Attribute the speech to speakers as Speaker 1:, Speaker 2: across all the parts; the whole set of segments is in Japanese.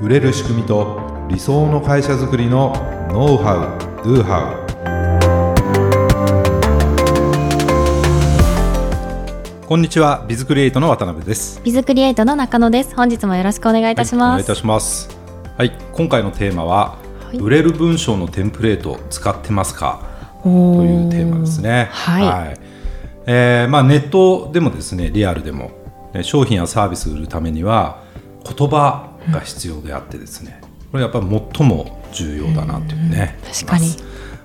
Speaker 1: 売れる仕組みと理想の会社づくりのノウハウ・ドゥハウこんにちはビズクリエイトの渡辺です。
Speaker 2: ビズクリエイトの中野です。本日もよろしくお願いいたします、はい、お願
Speaker 1: いいたします。はい今回のテーマは、はい、売れる文章のテンプレート使ってますか？というテーマですね。
Speaker 2: はい、はい、
Speaker 1: えー、まあネットでもですねリアルでも商品やサービスを売るためには言葉が必要であってですね、これやっぱり最も重要だなというね、
Speaker 2: 確かに、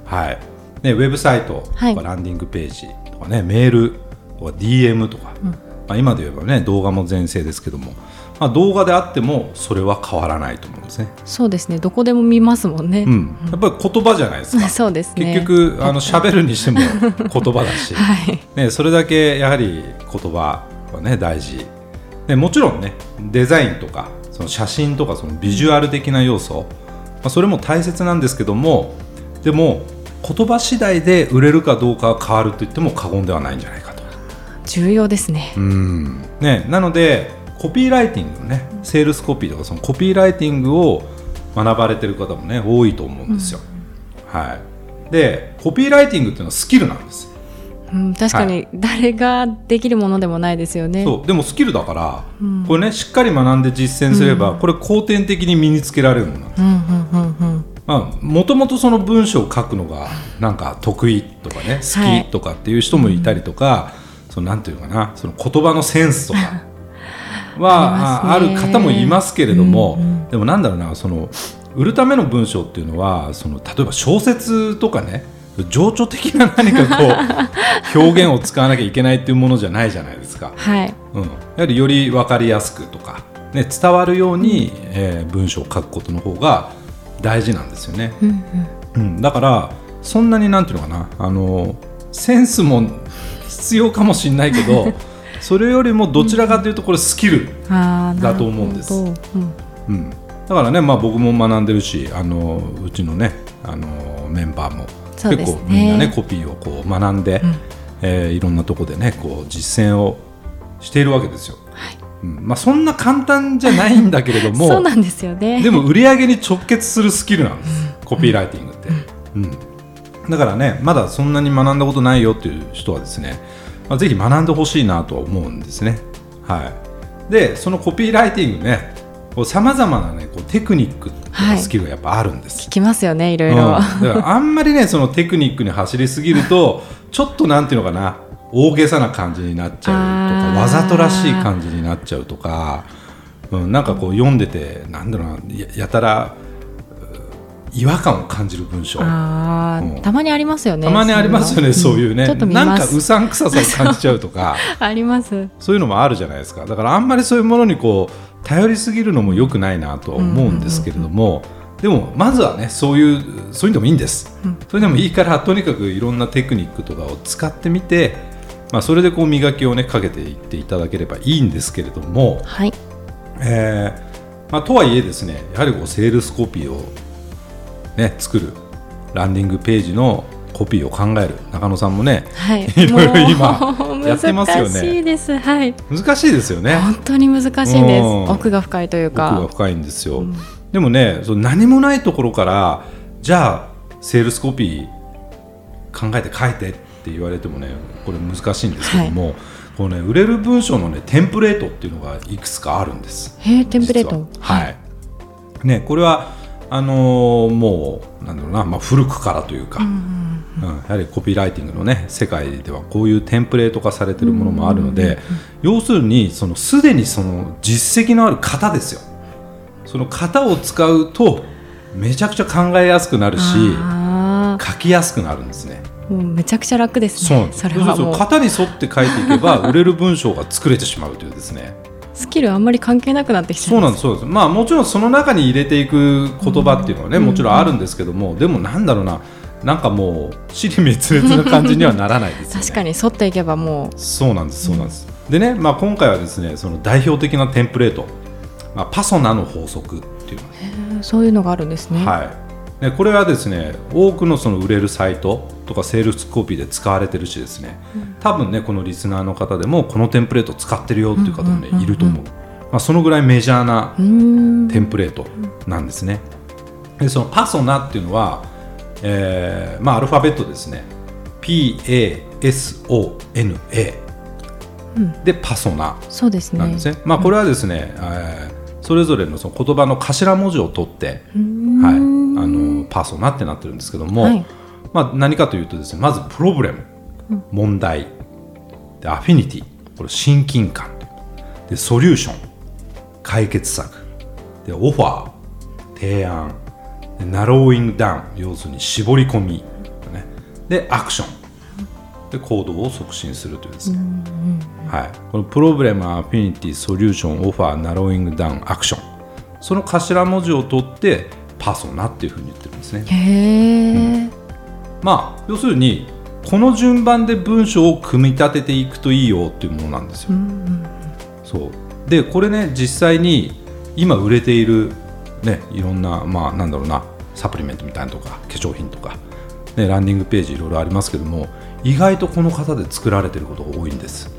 Speaker 1: はい。ね、ウェブサイトとかランディングページとかね、はい、メールとか DM とか、うん、まあ、今で言えばね動画も全盛ですけども、まあ、動画であってもそれは変わらないと思うんですね。
Speaker 2: そうですね。どこでも見ますもんね、
Speaker 1: うん、やっぱり言葉じゃないですか。
Speaker 2: そうですね。
Speaker 1: 結局あの喋るにしても言葉だし、
Speaker 2: はい。
Speaker 1: ね、それだけやはり言葉はね大事。でもちろんねデザインとかその写真とかそのビジュアル的な要素、まあ、それも大切なんですけどもでも言葉次第で売れるかどうかは変わると言っても過言ではないんじゃないかと。
Speaker 2: 重要ですね。
Speaker 1: うん。ねなのでコピーライティングのねセールスコピーとかそのコピーライティングを学ばれてる方もね多いと思うんですよ、うん、はい。でコピーライティングっていうのはスキルなんです
Speaker 2: うん、確かに誰ができるものでもないですよね、
Speaker 1: はい、そうでもスキルだから、うん、これねしっかり学んで実践すれば、うん、これ後天的に身につけられるものなんです、もともとその文章を書くのがなんか得意とかね好きとかっていう人もいたりとか、はい、そのなんていうかなその言葉のセンスとか はあ,、る方もいますけれども、うんうん、でもなんだろうなその売るための文章っていうのはその例えば小説とかね情緒的な何かこう 表現を使わなきゃいけないっていうものじゃないじゃないですか。
Speaker 2: はい。
Speaker 1: うん、やはりより分かりやすくとか、ね、伝わるように、うん、えー、文章を書くことの方が大事なんですよね。うん、うん、だからそんなになんていうのかなあのセンスも必要かもしれないけど それよりもどちらかというとこれスキルだと思うんです。うん。うん、だからね、まあ、僕も学んでるしあのうちのねあのメンバーも結構みんなねコピーをこう学んで、うん、えー、いろんなとこでねこう実践をしているわけですよ。
Speaker 2: はい。
Speaker 1: うん。まあ、そんな簡単じゃないんだけれども
Speaker 2: そうなんですよね。
Speaker 1: でも売り上げに直結するスキルなんです、うん、コピーライティングって、うん、うん、だからねまだそんなに学んだことないよっていう人はですね、まあ、ぜひ学んでほしいなとは思うんですね。はい、でそのコピーライティングねさまざまな、ね、こうテクニックスキルがやっぱあるんです、
Speaker 2: はい、聞きますよねいろいろ、うん、だ
Speaker 1: からあんまりねそのテクニックに走りすぎるとちょっとなんていうのかな大げさな感じになっちゃうとかわざとらしい感じになっちゃうとか、うん、なんかこう読んでてなんだろうなやたら違和感を感じる文章。
Speaker 2: あ、うん、たまにありますよね
Speaker 1: たまにありますよねそういうね、うん、なんかうさんくささを感じちゃうとか。
Speaker 2: あります。
Speaker 1: そういうのもあるじゃないですか。だからあんまりそういうものにこう頼りすぎるのも良くないなとは思うんですけれども、でもまずはねそういうそういうのもいいんです、うん、それでもいいからとにかくいろんなテクニックとかを使ってみて、まあ、それでこう磨きをねかけていっていただければいいんですけれども、
Speaker 2: はい。
Speaker 1: えーまあ、とはいえですねやはりこうセールスコピーを、ね、作るランディングページのコピーを考える中野さんもね、
Speaker 2: はい、
Speaker 1: いろいろ今 やってますよね。難
Speaker 2: しいです。はい。
Speaker 1: 難しいですよね。
Speaker 2: 本当に難しいです。奥が深いというか。
Speaker 1: 奥が深いんですよ。うん、でもね、その何もないところからじゃあセールスコピー考えて書いてって言われてもね、これ難しいんですけども。はいこのね、売れる文章の、ね、テンプレートっていうのがいくつかあるんです。
Speaker 2: へテンプレート
Speaker 1: はい、ね、これはあのー、もうなんだろうな、まあ、古くからというか、うんうん、やはりコピーライティングの、ね、世界ではこういうテンプレート化されているものもあるので、要するにそのすでにその実績のある型ですよその型を使うとめちゃくちゃ考えやすくなるし書きやすくなるんですね。
Speaker 2: もうめちゃくちゃ楽です
Speaker 1: ね。それは型に沿って書いていけば 売れる文章が作れてしまうというですね。
Speaker 2: スキルあんまり関係なくなってきちゃ
Speaker 1: そうなんですそうです。まあもちろんその中に入れていく言葉っていうのはね、もちろんあるんですけども、でもなんだろうな。なんかもう尻滅裂な感じにはならないですよね。
Speaker 2: 確かに沿っていけばも
Speaker 1: う。そうなんですそうなんです、うん、でね、まあ、今回はですねその代表的なテンプレート、まあ、パソナの法則っていう
Speaker 2: そういうのがあるんですね。
Speaker 1: はい。でこれはですね多くのその売れるサイトとかセールスコピーで使われてるしですね、うん、多分ねこのリスナーの方でもこのテンプレート使ってるよっていう方もね、いると思う、ままあ、そのぐらいメジャーなテンプレートなんですね。でそのパソナっていうのは、えーまあ、アルファベットですね。PASONA
Speaker 2: うん。
Speaker 1: でパソナ。
Speaker 2: そうですね。
Speaker 1: なんですね。まあ、これはですね、えーそれぞれのその言葉の頭文字を取って、はい、あのパソナってなってるんですけども、
Speaker 2: はい。
Speaker 1: まあ、何かというとですねまずプロブレム、問題。で affinity。これ親近感。で solution。解決策。でオファー。提案。で narrowing down 要するに絞り込み、ね、で action で行動を促進するというですね、はい、この problem affinity solution offer narrowing down action その頭文字を取ってパソナっていうふうに言ってるんですね。
Speaker 2: へえ、
Speaker 1: まあ要するにこの順番で文章を組み立てていくといいよっていうものなんですよ。そう。でこれね実際に今売れている、ね、いろんな、まあ、なんだろうなサプリメントみたいなのとか化粧品とか、ね、ランディングページいろいろありますけども意外とこの方で作られてることが多いんです。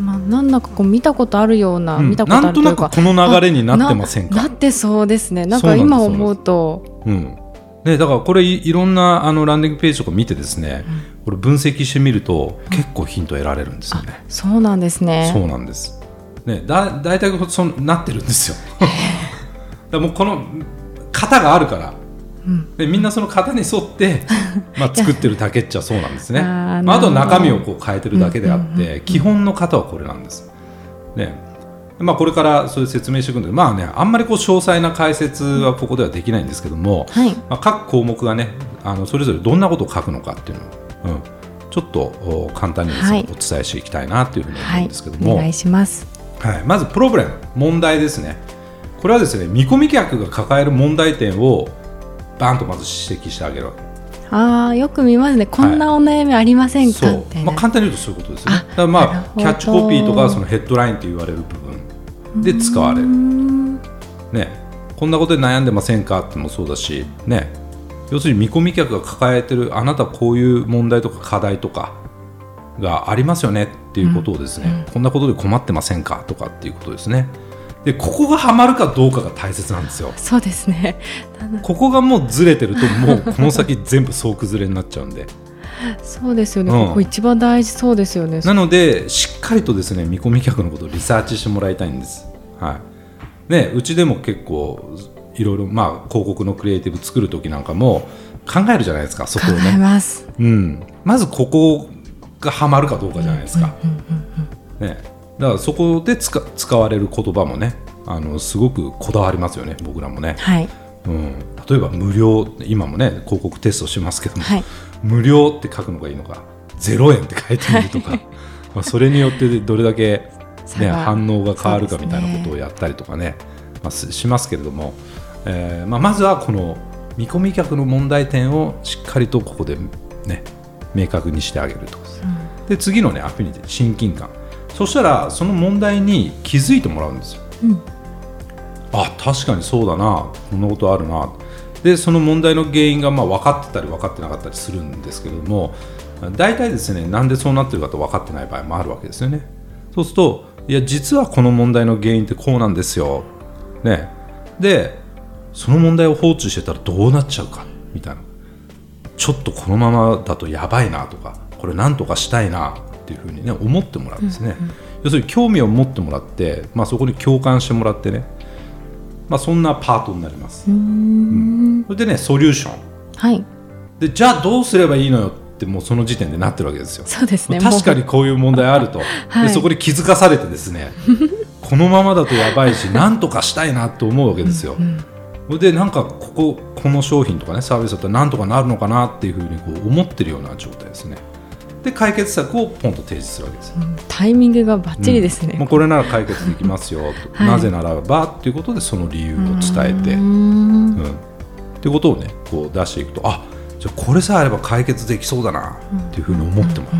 Speaker 2: まあ、なんだかこう見たことあるような、
Speaker 1: うん
Speaker 2: 見たことある
Speaker 1: なんとなくこの流れになってませんか
Speaker 2: ななってそうですねなんか今思うと
Speaker 1: うんね、だからこれいいろんなあのランディングページとか見てですね、これ分析してみると結構ヒント得られるんですよね。
Speaker 2: そうなんですね
Speaker 1: そうなんです。ね、だ大体そのなってるんですよ。だもうこの型があるから、でみんなその型に沿って、まあ、作ってるだけっちゃそうなんですね。
Speaker 2: あー
Speaker 1: まあ、あと中身をこう変えてるだけであって、基本の型はこれなんです。ね。まあ、これからそれ説明していくんで、まあね、あんまりこう詳細な解説はここではできないんですけども、
Speaker 2: はい。
Speaker 1: まあ、各項目がねあのそれぞれどんなことを書くのかっていうのを、うん、ちょっとお簡単にですね、
Speaker 2: はい。
Speaker 1: お伝えしていきたいなというふうに思
Speaker 2: はい
Speaker 1: うんですけども、
Speaker 2: お願いします。
Speaker 1: はい、まずプロブレム。問題ですねこれはですね見込み客が抱える問題点をバーンとまず指摘してあげる。
Speaker 2: ああよく見ますね。こんなお悩みありませんか、
Speaker 1: そう。
Speaker 2: みたい、な、
Speaker 1: まあ、簡単に言うとそういうことですね。
Speaker 2: あ
Speaker 1: だまあキャッチコピーとかそのヘッドラインと言われる部分で使われる、ね、こんなことで悩んでませんかってもそうだし、ね、要するに見込み客が抱えてるあなたこういう問題とか課題とかがありますよねっていうことをですね、こんなことで困ってませんか？とかっていうことですねでここがハマるかどうかが大切なんですよ。
Speaker 2: そうですね。
Speaker 1: ここがもうずれてるともうこの先全部総崩れになっちゃうんで。
Speaker 2: そうですよね、
Speaker 1: うん。
Speaker 2: ここ一番大事そうですよね。
Speaker 1: なのでしっかりとですね見込み客のことをリサーチしてもらいたいんです。はい、ねうちでも結構いろいろまあ広告のクリエイティブ作る時なんかも考えるじゃないですかそこを
Speaker 2: 考え
Speaker 1: ね。
Speaker 2: ます。
Speaker 1: うん、まずここがハマるかどうかじゃないですか。ね、だからそこで使使われる言葉もねあのすごくこだわりますよね僕らもね。
Speaker 2: はい。
Speaker 1: うん、例えば無料今もね広告テストしますけども、
Speaker 2: はい。
Speaker 1: 無料って書くのがいいのか0円って書いてみるとか、まあそれによってどれだけ、ね、反応が変わるかみたいなことをやったりとかねまあ、すしますけれども、えーまあ、まずはこの見込み客の問題点をしっかりとここで、ね、明確にしてあげると、で次の、ね、アフィニティ親近感そしたらその問題に気づいてもらうんですよ。
Speaker 2: うん。
Speaker 1: あ確かにそうだな。こんなことあるな。でその問題の原因がまあ分かってたり分かってなかったりするんですけれども大体ですねなんでそうなってるかと分かってない場合もあるわけですよね。そうするといや実はこの問題の原因ってこうなんですよ、ね、でその問題を放置してたらどうなっちゃうかみたいな。ちょっとこのままだとやばいなとかこれなんとかしたいなっていうふうにね思ってもらうんですね、要するに興味を持ってもらって、まあ、そこに共感してもらってね、まあ、そんなパートになります、うん。それでねソリューション。
Speaker 2: はい。
Speaker 1: でじゃあどうすればいいのよってもうその時点でなってるわけですよ。
Speaker 2: そうですね。
Speaker 1: 確か
Speaker 2: も
Speaker 1: にこういう問題あると、
Speaker 2: はい。
Speaker 1: でそこに気づかされてですね このままだとやばいし何とかしたいなと思うわけですよ、それでなんかこここの商品とかねサービスだったらなんとかなるのかなっていうふうにこう思ってるような状態ですねで解決策をポンと提示するわけです。
Speaker 2: ううん。タイミングがバッチリですね、
Speaker 1: もうこれなら解決できますよ。と、
Speaker 2: はい。
Speaker 1: なぜならばっていうことでその理由を伝えて、
Speaker 2: う
Speaker 1: うん。
Speaker 2: ん。
Speaker 1: っていうことをねこう出していくとあじゃあこれさえあれば解決できそうだな。っていうふうに思ってもら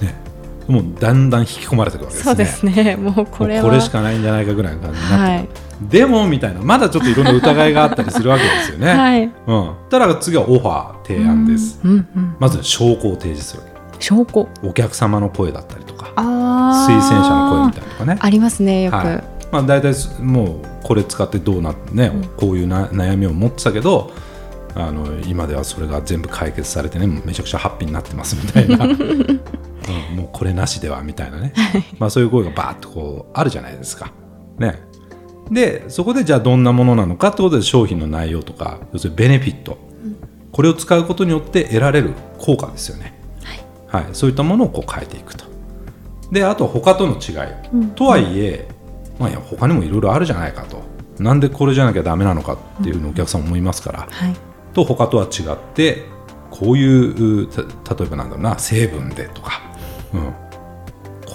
Speaker 1: う、ね、もうだんだん引き込まれていくわけですね。
Speaker 2: そうですね。もうこれ
Speaker 1: これしかないんじゃないかぐらいの感じになって
Speaker 2: はい
Speaker 1: でもみたいな。まだちょっといろんな疑いがあったりするわけですよね、
Speaker 2: はい。
Speaker 1: うん、たら次はオファー提案です、
Speaker 2: うんうん
Speaker 1: まず証拠を提示するわ
Speaker 2: 証拠。
Speaker 1: けお客様の声だったりとか。
Speaker 2: あ
Speaker 1: 推薦者の声みたいなとかね。
Speaker 2: ありますねよく、
Speaker 1: はい、まあ、大体もうこれ使ってどうなってね、こういうな悩みを持ってたけどあの今ではそれが全部解決されてねめちゃくちゃハッピーになってますみたいな、うん、もうこれなしではみたいなね、まあ、そういう声がバーッとこうあるじゃないですか。ね、でそこでじゃあどんなものなのかってことで商品の内容とか要するにベネフィット、これを使うことによって得られる効果ですよね、はい、はい、そういったものをこう変えていくと。であと他との違い、うん、とはいえ、まあ、他にもいろいろあるじゃないかと。なんでこれじゃなきゃダメなのかっていうのお客さん思いますから、はい、と他とは違ってこういう例えばなんだろうな成分でとか、うん、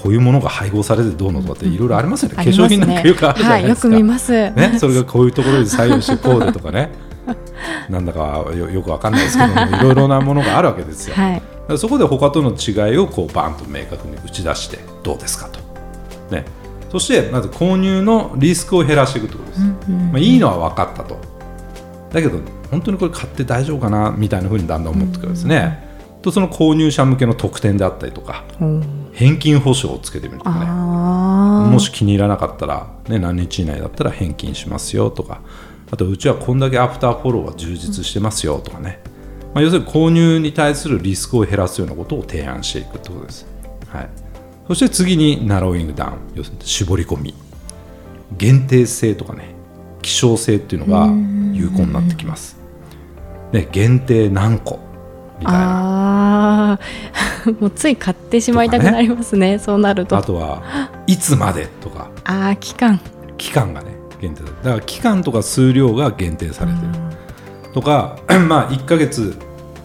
Speaker 1: こういうものが配合されてどうのとかっていろいろありますよね、うん、化粧品なんかよくあるじゃないですか、はい、よく見ます、ね、それがこういうところで採用してこうでとかね。なんだかよよくわかんないですけどもいろいろなものがあるわけですよ、はい、そこで他との違いをこうバンと明確に打ち出してどうですかと、ね、そしてまず購入のリスクを減らしていくということです、うんうんうん、まあ、いいのは分かったと。だけど本当にこれ買って大丈夫かなみたいなふうにだんだん思ってくるんですね、うん、とその購入者向けの特典であったりとか、うん、返金保証をつけてみるとかね。もし気に入らなかったら、ね、何日以内だったら返金しますよとか。あとうちはこんだけアフターフォローは充実してますよとかね、まあ、要するに購入に対するリスクを減らすようなことを提案していくということです、はい、そして次にナローイングダウン。要するに絞り込み。限定性とかね。希少性っていうのが有効になってきます。で限定何個みたいな。
Speaker 2: あもうつい買ってしまいたくなりますね、ね、そうなると。
Speaker 1: あとはいつまでとか。
Speaker 2: ああ期間。
Speaker 1: 期間がね限定だ。から期間とか数量が限定されてる。とか まあ1か月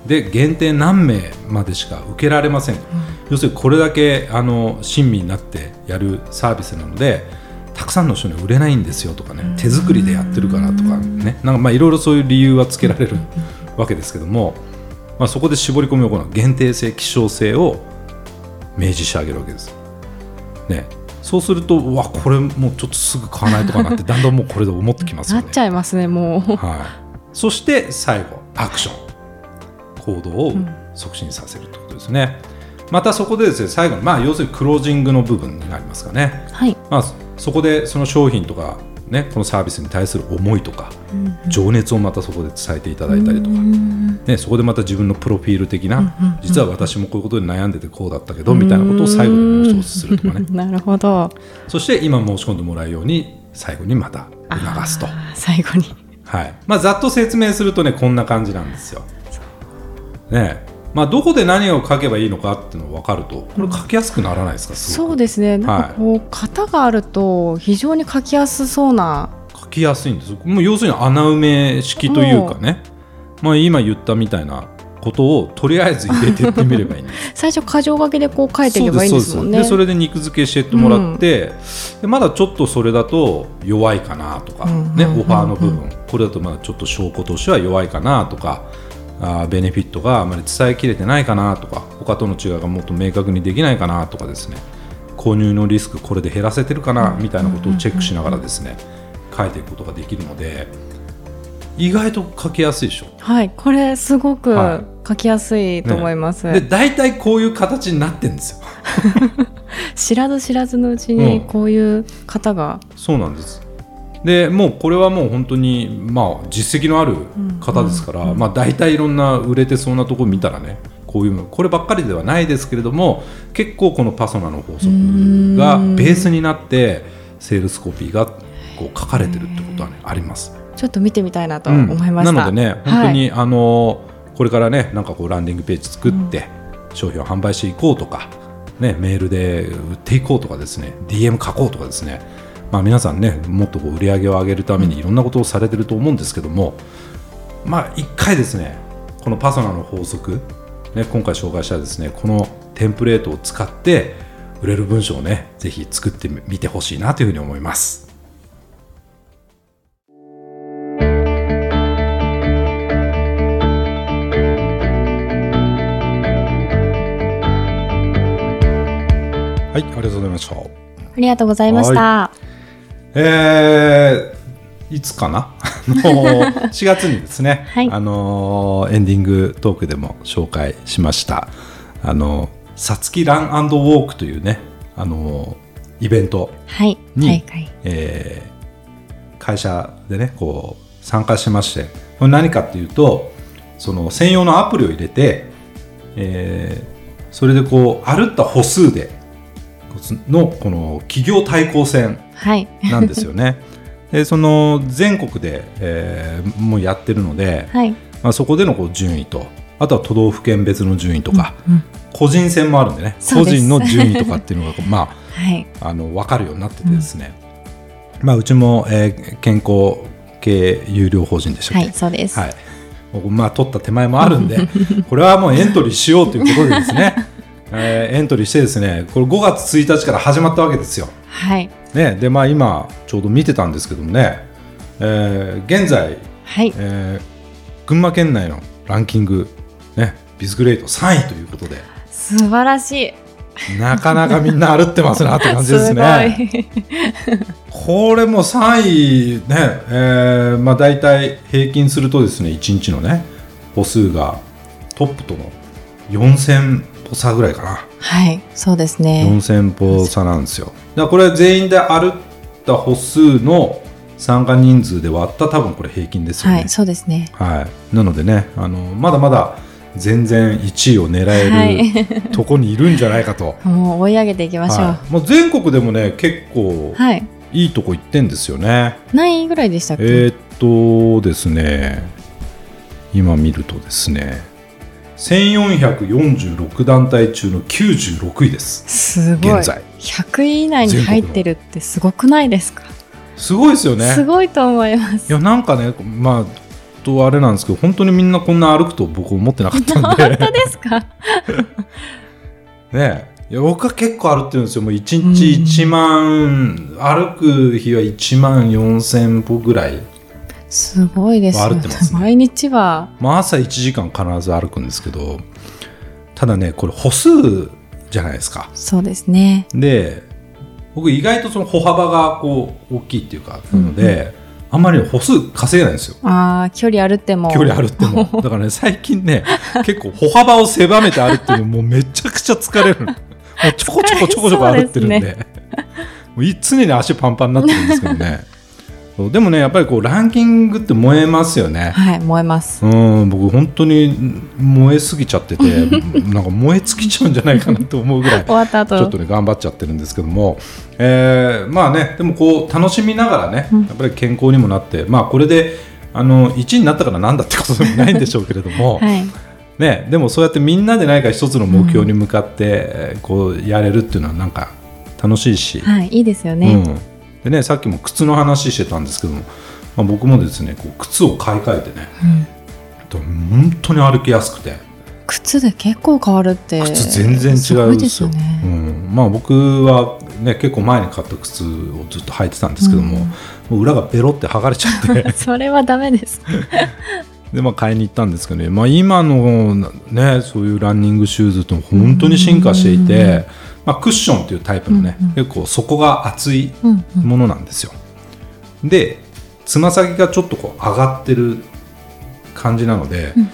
Speaker 1: で限定何名までしか受けられません、うん、要するにこれだけあの親身になってやるサービスなのでたくさんの人に売れないんですよとかね、手作りでやってるからとかね。なんかまあいろいろそういう理由はつけられるわけですけども、まあ、そこで絞り込みを行う限定性希少性を明示してあげるわけです。ね、そうするとうわこれもうちょっとすぐ買わないとかなって だんだんもうこれで思ってきますよね。
Speaker 2: なっちゃいますねもう。
Speaker 1: はい、そして最後アクション行動を促進させるということですね。うん、またそこでですね最後に、まあ、要するにクロージングの部分になりますかね。はいまあ、そこでその商品とか、ね、このサービスに対する思いとか、うんうん、情熱をまたそこで伝えていただいたりとか、ね、そこでまた自分のプロフィール的な、うんうんうん、実は私もこういうことで悩んでてこうだったけどみたいなことを最後に申しするとかね。
Speaker 2: なるほど。
Speaker 1: そして今申し込んでもらうように最後にまた促すと。
Speaker 2: 最後に。
Speaker 1: はい。まあ、ざっと説明するとねこんな感じなんですよ。ねまあ、どこで何を書けばいいのかっていうのが分かるとこれ書きやすくならないですか、
Speaker 2: そうですね。なんかこう、型があると非常に書きやすそうな。
Speaker 1: 書きやすいんです。もう要するに穴埋め式というかね、まあ、今言ったみたいなことをとりあえず入れてってみればいいんです。
Speaker 2: 最初箇条書きでこう書いていけばいいんですもんね。
Speaker 1: でそれで肉付けしてってもらって、うん、まだちょっとそれだと弱いかなとか、ね、オファーの部分。これだとまだちょっと証拠としては弱いかなとかあベネフィットがあまり伝えきれてないかなとか他との違いがもっと明確にできないかなとかですね。購入のリスクこれで減らせてるかなみたいなことをチェックしながらですね書いていくことができるので意外と書きやすいでしょ。
Speaker 2: はいこれすごく書きやすいと思います、
Speaker 1: はいね、で大体こういう形になってるんですよ。
Speaker 2: 知らず知らずのうちにこういう方が、
Speaker 1: うん、そうなんですでもうこれはもう本当にまあ実績のある方ですから、まあ、大体いろんな売れてそうなところ見たらねこういうこればっかりではないですけれども結構このパソナの法則がベースになってセールスコピーがこう書かれてるってことは、ね、あります。
Speaker 2: ちょっと見てみたいなと思いました、
Speaker 1: うん、なのでね本当に、はい、あのこれからねなんかこうランディングページ作って、商品を販売していこうとか、ね、メールで売っていこうとかですね DM 書こうとかですねまあ、皆さんねもっとこう売り上げを上げるためにいろんなことをされてると思うんですけども、まあ、1回ですねこのパソナの法則、ね、今回紹介したですねこのテンプレートを使って売れる文章をねぜひ作ってみてほしいなというふうに思います。はい、ありがとうございました。あ
Speaker 2: りがとうございました。
Speaker 1: えー、いつかな？もう4月にですね、はい、あのエンディングトークでも紹介しました。あのさつきランウォークというねあのイベント
Speaker 2: はい。
Speaker 1: に
Speaker 2: 大会。
Speaker 1: えー会社でねこう参加しまして。これ何かっていうとその専用のアプリを入れて、えーそれでこう歩った歩数でのこの企業対抗戦
Speaker 2: はい。
Speaker 1: なんですよね。でその全国で、えーもうやってるので、
Speaker 2: はい。
Speaker 1: まあ、そこでのこう順位とあとは都道府県別の順位とか、
Speaker 2: うん
Speaker 1: 個人戦もあるんでね。個人の順位とかっていうのが まあ
Speaker 2: はい。
Speaker 1: あの分かるようになっててですね、まあ、うちも、えー健康系有料法人でしたっけ？
Speaker 2: はいそうです、
Speaker 1: はい。僕まあ取った手前もあるんで これはもうエントリーしようということでですね、えーエントリーしてですねこれ5月1日から始まったわけですよ。
Speaker 2: はい。
Speaker 1: ね、でまあ今ちょうど見てたんですけどもね、えー現在、
Speaker 2: はい。
Speaker 1: えー群馬県内のランキング、ね、ビスグレート3位ということで。
Speaker 2: 素晴らしい。
Speaker 1: なかなかみんな歩ってますなって感じですね。これも3位ね、えーまあ、大体平均するとですね1日のね歩数がトップとの4000歩差ぐらいかな。
Speaker 2: はいそうですね。
Speaker 1: 4000歩差なんですよ。だからこれ全員で歩った歩数の参加人数で割った多分これ平均ですよね、
Speaker 2: はいそうですね。
Speaker 1: はい、なのでねあのまだまだ全然1位を狙
Speaker 2: は
Speaker 1: える
Speaker 2: い。
Speaker 1: とこにいるんじゃないかと、
Speaker 2: もう追い上げていきましょう。
Speaker 1: はい、もう全国でもね結構
Speaker 2: はい。
Speaker 1: いいとこ行ってんですよね。
Speaker 2: 何位ぐらいでしたっけ、
Speaker 1: えーっとですね、今見るとですね、1446団体中の96位です。
Speaker 2: すごい
Speaker 1: 現在。
Speaker 2: 100位以内に入ってるってすごくないですか？
Speaker 1: すごいですよね。
Speaker 2: すごいと思います
Speaker 1: いや、なんかね、まあ、とあれなんですけど、本当にみんなこんな歩くと僕思ってなかったんで、
Speaker 2: 本当ですか？
Speaker 1: ね。いや僕は結構歩ってるんですよ。もう1日1万、歩く日は1万4000歩ぐらい。
Speaker 2: すごいです。よ
Speaker 1: 歩ってますね。
Speaker 2: 毎日は。
Speaker 1: まあ、朝1時間必ず歩くんですけどただねこれ歩数じゃないですか。
Speaker 2: そうですね。
Speaker 1: で僕意外とその歩幅がこう大きいっていうかなので、あんまり歩数稼げないんですよ。
Speaker 2: ああ距離歩っても。
Speaker 1: 距離歩っても。だからね最近ね結構歩幅を狭めて歩ってるのもうめちゃくちゃ疲れるもうちょこちょこちょこちょこ歩ってるんで。もうい常に足パンパンになってるんですけどねでもねやっぱりこうランキングって燃えますよね。
Speaker 2: はい燃えます。
Speaker 1: うん、僕本当に燃えすぎちゃってて なんか燃え尽きちゃうんじゃないかなと思うぐらい
Speaker 2: 終わった後。
Speaker 1: ちょっとね頑張っちゃってるんですけども、えーまあねでもこう楽しみながらね
Speaker 2: うん。
Speaker 1: やっぱり健康にもなって、まあこれであの1位になったからなんだってことでもないんでしょうけれども、
Speaker 2: はい。
Speaker 1: ね、でもそうやってみんなで何か一つの目標に向かって、えーこうやれるっていうのはなんか楽しいし、
Speaker 2: はいいいですよね、
Speaker 1: うん、でねさっきも靴の話してたんですけども、まあ、僕もですねこう靴を買い替えてね
Speaker 2: うん
Speaker 1: 本当に歩きやすくて。
Speaker 2: 靴で結構変わるって
Speaker 1: 靴全然違うんですよ。
Speaker 2: ね、
Speaker 1: うん、まあ僕はね結構前に買った靴をずっと履いてたんですけども、もう裏がベロって剥がれちゃって。
Speaker 2: それはダメです
Speaker 1: でまあ買いに行ったんですけどね、まあ、今のねそういうランニングシューズって本当に進化していて、まあ、クッションっていうタイプのね、
Speaker 2: うんうん。
Speaker 1: 結構底が厚い
Speaker 2: うんうん
Speaker 1: ものなんですよ。でつま先がちょっとこう上がってる感じなので、
Speaker 2: うん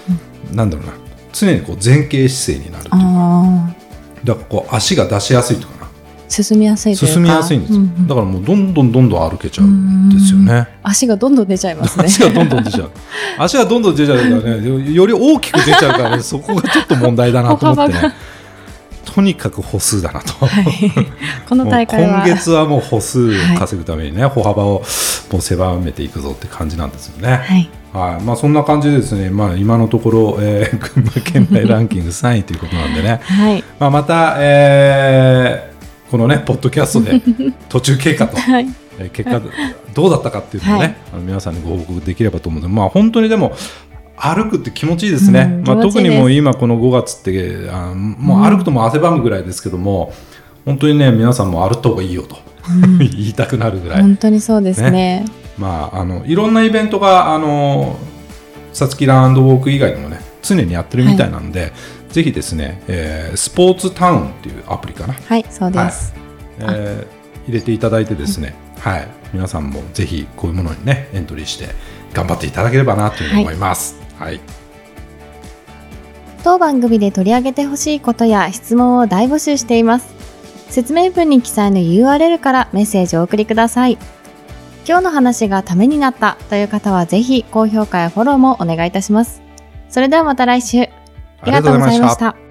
Speaker 2: うん。
Speaker 1: なんだろうな。常にこう前傾姿勢になるというか。
Speaker 2: あ
Speaker 1: だからこう足が出しやすいとか
Speaker 2: 進みやすい
Speaker 1: 進みやすいんですよ、
Speaker 2: ううん。
Speaker 1: だからもうどんどんどんどん歩けちゃうんですよね。
Speaker 2: 足がどんどん出ちゃいますね。
Speaker 1: 足がどんどん出ちゃう。足がどんどん出ちゃうからねより大きく出ちゃうからね そこがちょっと問題だなと思ってね。とにかく歩数だなと、
Speaker 2: はい。この大会は。
Speaker 1: 今月はもう歩数を稼ぐためにね、歩幅をもう狭めていくぞって感じなんですよね。
Speaker 2: はい。
Speaker 1: はい。まあ、そんな感じでですね、まあ、今のところ、えー群馬県内ランキング3位ということなんでね、
Speaker 2: はい。
Speaker 1: まあ、また、えーこのねポッドキャストで 途中経過と、
Speaker 2: はい。
Speaker 1: えー結果どうだったかっていうのをね、
Speaker 2: はい。
Speaker 1: あの皆さんにご報告できればと思うので、まあ、本当にでも歩くって気持ちいいですね、
Speaker 2: うん。
Speaker 1: まあ、特にもう今この5月ってあもう歩くともう汗ばむぐらいですけども、本当にね皆さんも歩った方がいいよと、言いたくなるぐらい、
Speaker 2: 本当にそうですね。
Speaker 1: まあ、あのいろんなイベントがあのさつきランドウォーク以外にもね常にやってるみたいなんで、ぜひですね、えースポーツタウンっていうアプリかな、
Speaker 2: はいそうです、
Speaker 1: えー入れていただいてですね、はい皆さんもぜひこういうものにねエントリーして頑張っていただければなというふうに思います。はい、
Speaker 2: 当番組で取り上げてほしいことや質問を大募集しています説明文に記載の URL からメッセージをお送りください。今日の話がためになったという方はぜひ高評価やフォローもお願いいたします。それではまた来週。ありがとうございました。